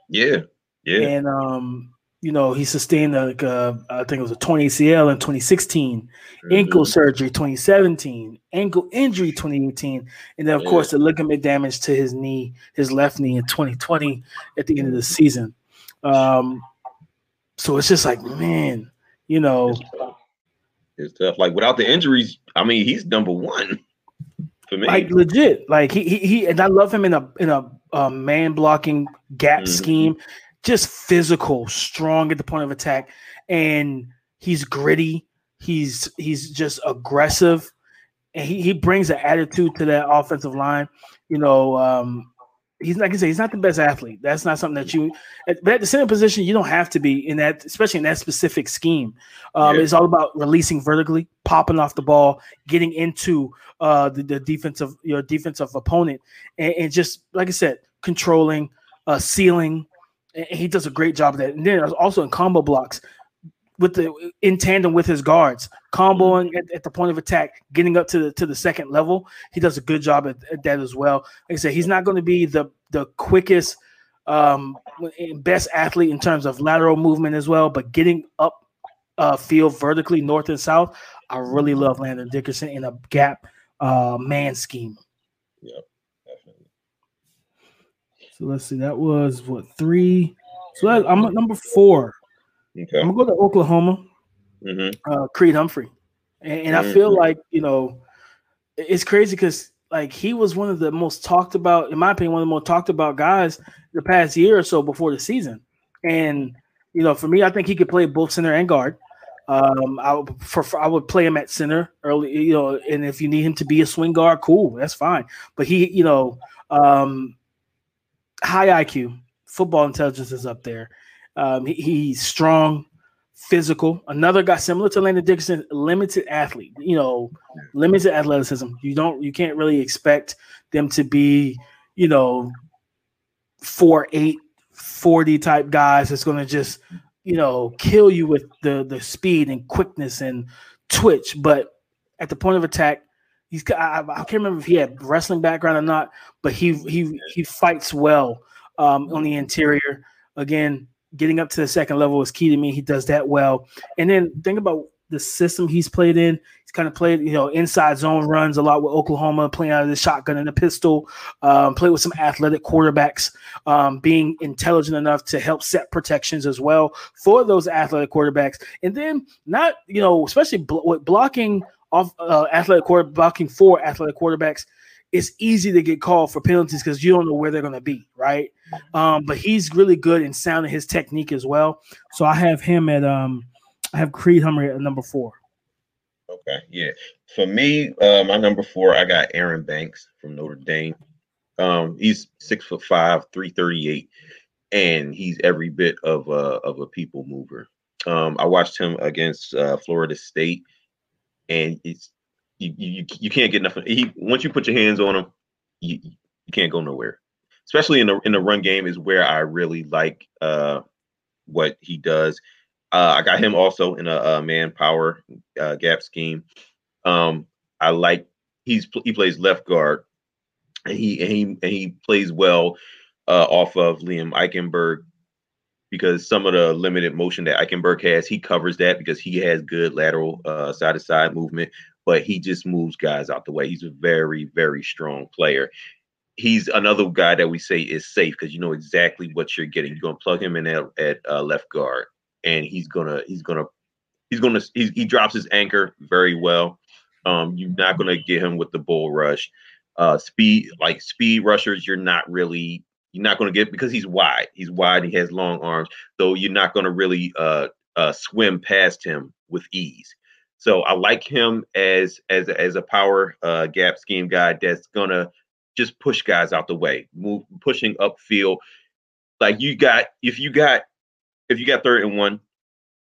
Yeah, yeah, and um, you know he sustained like uh, I think it was a 20 ACL in 2016, mm-hmm. ankle surgery 2017, ankle injury 2018, and then of yeah. course the ligament damage to his knee, his left knee in 2020 at the end of the season. Um, so it's just like man, you know, it's tough. Like without the injuries, I mean, he's number one for me. Like legit. Like he he, he and I love him in a in a, a man blocking gap mm-hmm. scheme, just physical, strong at the point of attack, and he's gritty. He's he's just aggressive, and he, he brings an attitude to that offensive line. You know, um, he's like I say, he's not the best athlete. That's not something that you. But at the center position, you don't have to be in that, especially in that specific scheme. Um, yeah. It's all about releasing vertically, popping off the ball, getting into uh, the, the defensive your defensive opponent, and, and, just like I said, controlling, uh, sealing. And he does a great job of that. And then also in combo blocks, with the in tandem with his guards, comboing at, at, the point of attack, getting up to the to the second level. He does a good job at, at that as well. Like I said, he's not going to be the the quickest, um, best athlete in terms of lateral movement as well, but getting up uh, field vertically north and south, I really love Landon Dickerson in a gap uh, man scheme. Yep, definitely. So let's see. That was what three. So that, I'm at number four. Okay. I'm gonna go to Oklahoma. Mm-hmm. Uh, Creed Humphrey, and, and mm-hmm. I feel like you know it's crazy because like he was one of the most talked about, in my opinion, one of the most talked about guys the past year or so before the season. And you know, for me, I think he could play both center and guard. Um, I would prefer, I would play him at center early, you know, and if you need him to be a swing guard, cool, that's fine. But he, you know, um, high IQ, football intelligence is up there. Um, he, he's strong, physical. Another guy similar to Landon Dickerson, limited athlete. You know, limited athleticism. You don't, you can't really expect them to be, you know, four eight 40 type guys that's going to just you know kill you with the the speed and quickness and twitch but at the point of attack he's I, I can't remember if he had wrestling background or not but he he he fights well um, on the interior again getting up to the second level is key to me. He does that well. And then think about the system he's played in. He's kind of played, you know, inside zone runs a lot with Oklahoma, playing out of the shotgun and the pistol, um, play with some athletic quarterbacks, um, being intelligent enough to help set protections as well for those athletic quarterbacks. And then not, you know, especially bl- blocking off uh, athletic quarter blocking for athletic quarterbacks – it's easy to get called for penalties because you don't know where they're going to be, right? Um, but he's really good in sounding his technique as well. So I have him at um, I have Creed Humphrey at number four. Okay, yeah. For me, uh, my number four, I got Aaron Banks from Notre Dame. Um, he's six foot five, three thirty eight, and he's every bit of a of a people mover. Um, I watched him against uh, Florida State, and it's you, you you can't get nothing. He once you put your hands on him, you you can't go nowhere. Especially in the in the run game is where I really like uh what he does. Uh, I got him also in a, a man power uh, gap scheme. Um, I like he's he plays left guard, and he and he and he plays well uh, off of Liam Eichenberg because some of the limited motion that Eichenberg has, he covers that because he has good lateral side to side movement but he just moves guys out the way. He's a very, very strong player. He's another guy that we say is safe because you know exactly what you're getting. You're gonna plug him in at, at uh, left guard, and he's gonna he's gonna he's gonna he's, he drops his anchor very well. Um, you're not gonna get him with the bull rush. Uh, speed like speed rushers, you're not really you're not gonna get because he's wide. He's wide. He has long arms, so you're not gonna really uh, uh, swim past him with ease. So I like him as as as a power uh, gap scheme guy that's gonna just push guys out the way, move pushing upfield. Like you got if you got if you got third and one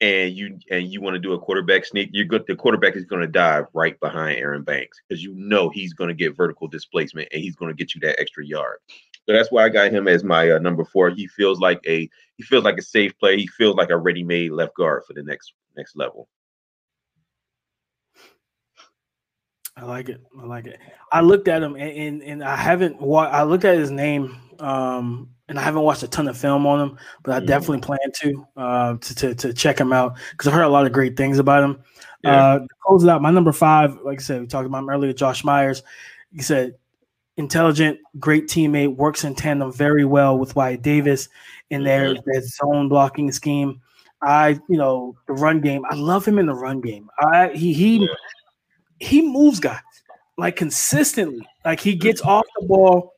and you and you want to do a quarterback sneak, you're good. The quarterback is going to dive right behind Aaron Banks because you know he's going to get vertical displacement and he's going to get you that extra yard. So that's why I got him as my uh, number four. He feels like a he feels like a safe play. He feels like a ready-made left guard for the next next level. I like it. I like it. I looked at him and and, and I haven't wa- I looked at his name um and I haven't watched a ton of film on him, but I mm definitely plan to uh to to, to check him out because I've heard a lot of great things about him. Yeah. Uh close it out. My number five, like I said, we talked about him earlier, Josh Myers. He said intelligent, great teammate, works in tandem very well with Wyatt Davis in their, mm-hmm. their zone blocking scheme. I, you know, the run game. I love him in the run game. I he he he moves guys like consistently. Like he gets off the ball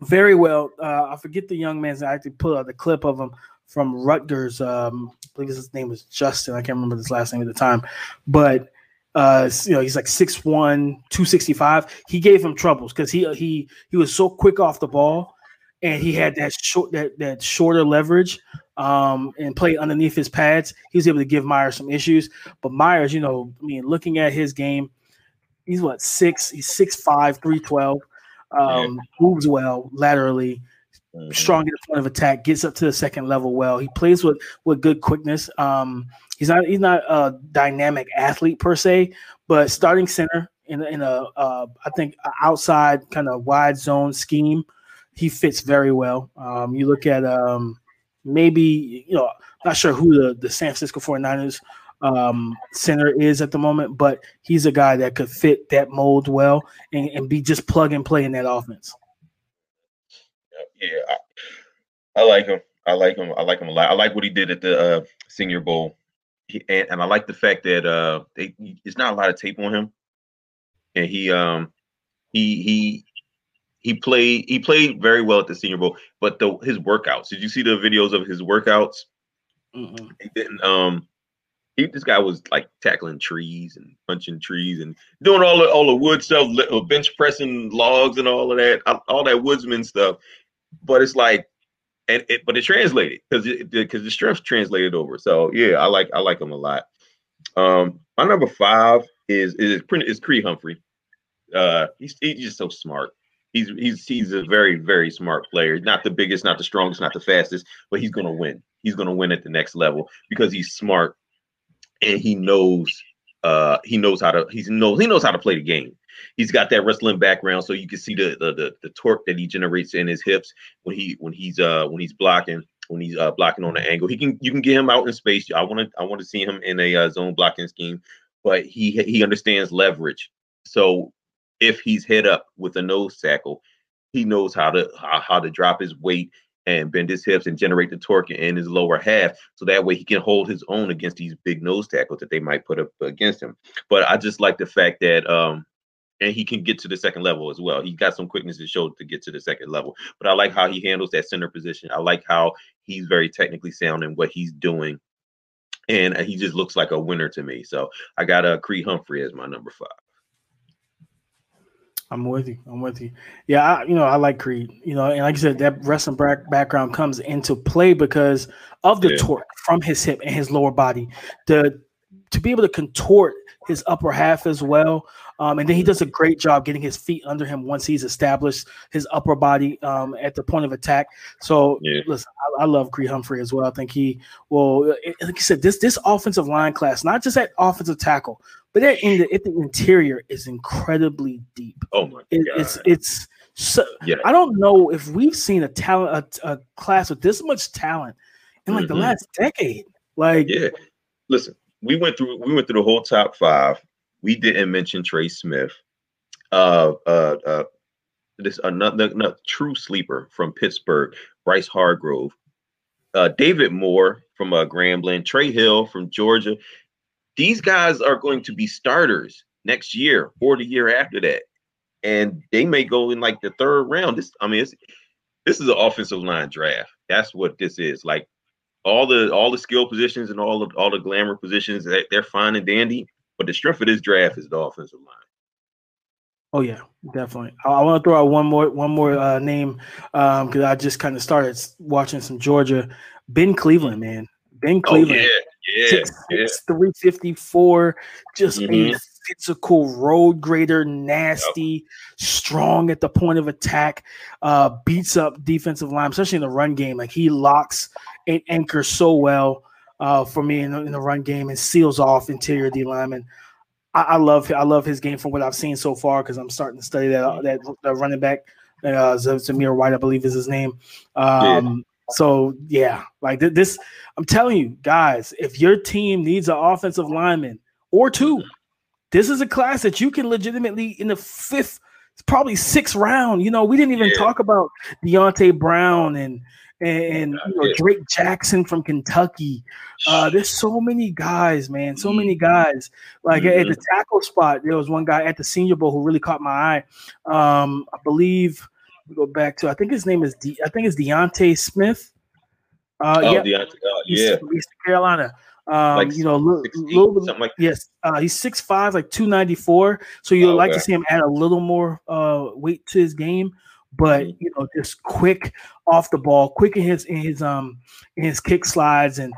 very well. Uh, I forget the young man's. I actually put out the clip of him from Rutgers. Um, I believe his name was Justin. I can't remember his last name at the time, but uh, you know, he's like 6'1", 265. He gave him troubles because he he he was so quick off the ball, and he had that short that that shorter leverage um, and play underneath his pads, he was able to give Myers some issues. But Myers, you know, I mean, looking at his game, he's what six, he's six five, three twelve, um, moves well laterally, mm-hmm. strong in the point of attack, gets up to the second level well. He plays with with good quickness. Um, he's not he's not a dynamic athlete per se, but starting center in in a uh, I think outside kind of wide zone scheme, he fits very well. Um, you look at um, maybe you know not sure who the the San Francisco 49ers um, center is at the moment, but he's a guy that could fit that mold well and, and be just plug and play in that offense. Yeah, I, I, like him. I like him. I like him a lot. I like what he did at the uh, Senior Bowl, he, and, and, I like the fact that uh, they, it's not a lot of tape on him, and he um he he he played he played very well at the Senior Bowl, but the his workouts. Did you see the videos of his workouts? Mm-mm. He didn't um he this guy was like tackling trees and punching trees and doing all the all the wood stuff, uh, bench pressing logs and all of that, all that woodsman stuff. But it's like, and it but it translated because because the strength translated over. So yeah, I like I like him a lot. Um, my number five is is is Creed Humphrey. Uh, he's he's just so smart. He's he's he's a very very smart player. Not the biggest, not the strongest, not the fastest, but he's gonna win. He's gonna win at the next level because he's smart and he knows uh he knows how to he knows he knows how to play the game. He's got that wrestling background, so you can see the the the, the torque that he generates in his hips when he when he's uh when he's blocking when he's uh, blocking on the angle. He can you can get him out in space. I want to I want to see him in a uh, zone blocking scheme, but he he understands leverage. So if he's head up with a nose tackle, he knows how to how, how to drop his weight and bend his hips and generate the torque in his lower half so that way he can hold his own against these big nose tackles that they might put up against him but i just like the fact that um and he can get to the second level as well he got some quickness to show to get to the second level but i like how he handles that center position i like how he's very technically sound in what he's doing and he just looks like a winner to me so i got a uh, Creed humphrey as my number five I'm with you. I'm with you. Yeah, I, you know, I like Creed. You know, and like I said, that wrestling back, background comes into play because of the yeah. torque from his hip and his lower body. The to be able to contort his upper half as well. Um, and then he does a great job getting his feet under him once he's established his upper body um, at the point of attack. So yeah. listen, I, I, love Creed Humphrey as well. I think he will, like you said, this this offensive line class, not just at offensive tackle, but in the, the interior is incredibly deep. Oh my it, god! It's it's so. Yeah. I don't know if we've seen a talent a, a class with this much talent in like mm-hmm. the last decade. Like, yeah. Listen, we went through we went through the whole top five. We didn't mention Trey Smith. Uh, uh, uh, this another, another true sleeper from Pittsburgh, Bryce Hargrove. Uh, David Moore from uh, Grambling, Trey Hill from Georgia, these guys are going to be starters next year or the year after that. And they may go in like the third round. This, I mean, this is an offensive line draft. That's what this is. Like all the all the skill positions and all of all the glamour positions, they're fine and dandy. But the strength of this draft is the offensive line. Oh yeah, definitely. I, I want to throw out one more one more uh, name because um, I just kind of started watching some Georgia. Ben Cleveland, man. Ben Cleveland. Oh, yeah yeah, six, yeah. 354, just mm-hmm. a physical road grader, nasty, yep. strong at the point of attack, uh, beats up defensive line, especially in the run game. Like he locks and anchors so well uh, for me in the, in the run game and seals off interior D lineman. I, I love I love his game from what I've seen so far because I'm starting to study that that, that running back. Uh, Zamir White, I believe, is his name. Um, so yeah, like th- this, I'm telling you guys, if your team needs an offensive lineman or two, this is a class that you can legitimately in the fifth, probably sixth round. You know, we didn't even yeah. talk about Deonte Brown and and, you know, Drake Jackson from Kentucky. Uh, there's so many guys, man. So many mm-hmm. guys. Like mm-hmm. at the mm-hmm. tackle spot, there was one guy at the Senior Bowl who really caught my eye. Um, I believe we go back to I think his name is De, I think it's D'Ante Smith. Uh, oh, yeah, Deontay, uh, yeah, East Carolina. Um, like you know, little, 16, little like yes, uh, he's six five, like two ninety four. So you'd oh, like okay. to see him add a little more uh, weight to his game, but mm-hmm. you know, just quick off the ball, quick in his in his um in his kick slides, and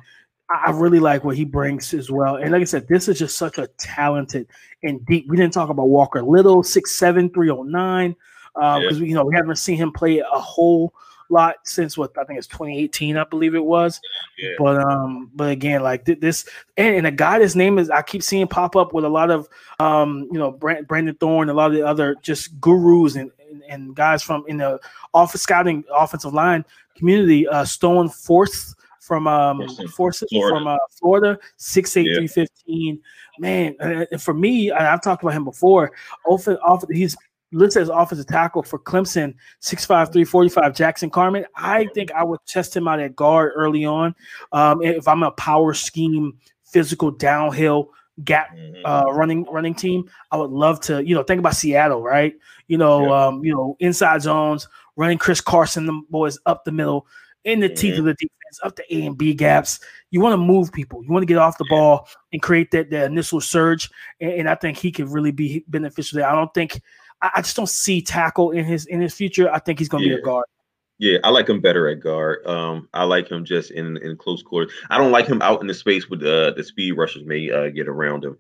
I really like what he brings as well. And like I said, this is just such a talented and deep. We didn't talk about Walker Little, six seven, three oh nine because um, yeah. you know we haven't seen him play a whole lot since what I think it's 2018, I believe it was. Yeah. But um, but again, like this, and, and a guy, his name is I keep seeing pop up with a lot of um, you know, Brandon Thorn, a lot of the other just gurus and and, guys from in the office scouting offensive line community. Uh, Stone Forsythe from um Forces from uh, Florida, six eight three fifteen. Man, uh, for me, I've talked about him before. Off, off, he's listed as offensive tackle for Clemson, 6'5", 345, Jackson Carman. I think I would test him out at guard early on. Um, if I'm a power scheme, physical downhill gap mm-hmm. uh, running running team, I would love to. You know, think about Seattle, right? You know, yeah. um, you know, inside zones, running Chris Carson, the boys up the middle in the teeth of the defense, up the A and B gaps. You want to move people. You want to get off the ball and create that, that initial surge. And, and, I think he could really be beneficial there. I don't think I, I, just don't see tackle in his in his future. I think he's going to yeah. be a guard. Yeah, I like him better at guard. Um, I like him just in in close quarters. I don't like him out in the space with uh, the speed rushers may uh, get around him.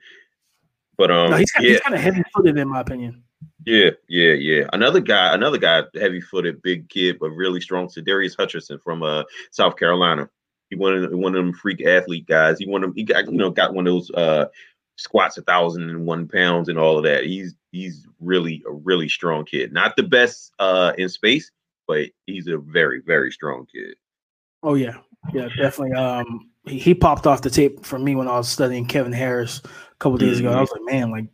But um, no, he's, yeah. he's kind of heavy footed in my opinion. Yeah, yeah, yeah. Another guy, another guy, heavy footed, big kid, but really strong. So Darius Hutcherson from uh South Carolina. He one of one of them freak athlete guys. He one of them, he got you know got one of those uh squats a thousand and one pounds and all of that. He's he's really a really strong kid. Not the best uh in space, but he's a very very strong kid. Oh yeah, yeah, definitely. Um, he, he popped off the tape for me when I was studying Kevin Harris a couple days mm-hmm. ago. I was like, man, like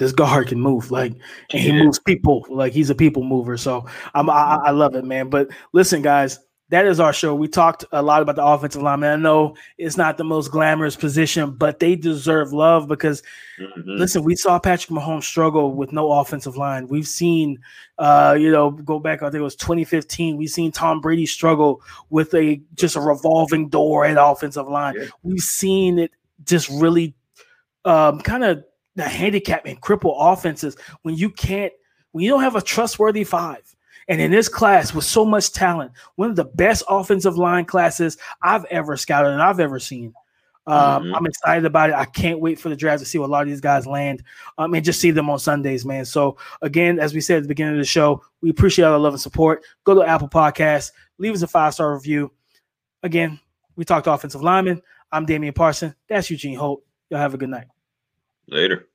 this guard can move like and he moves people like he's a people mover so I'm, I, I love it man but listen guys that is our show we talked a lot about the offensive line man i know it's not the most glamorous position but they deserve love because mm-hmm. listen we saw patrick mahomes struggle with no offensive line we've seen uh you know go back i think it was 2015 we've seen tom brady struggle with a just a revolving door at offensive line yeah. we've seen it just really um, kind of the handicap and cripple offenses when you can't when you don't have a trustworthy five. And in this class with so much talent, one of the best offensive line classes I've ever scouted and I've ever seen. Um, mm-hmm. I'm excited about it. I can't wait for the draft to see what a lot of these guys land um, and just see them on Sundays, man. So, again, as we said at the beginning of the show, we appreciate all the love and support. Go to Apple Podcasts, leave us a five star review. Again, we talked offensive lineman. I'm Damian Parsom. That's Eugene Holt. Y'all have a good night. Later.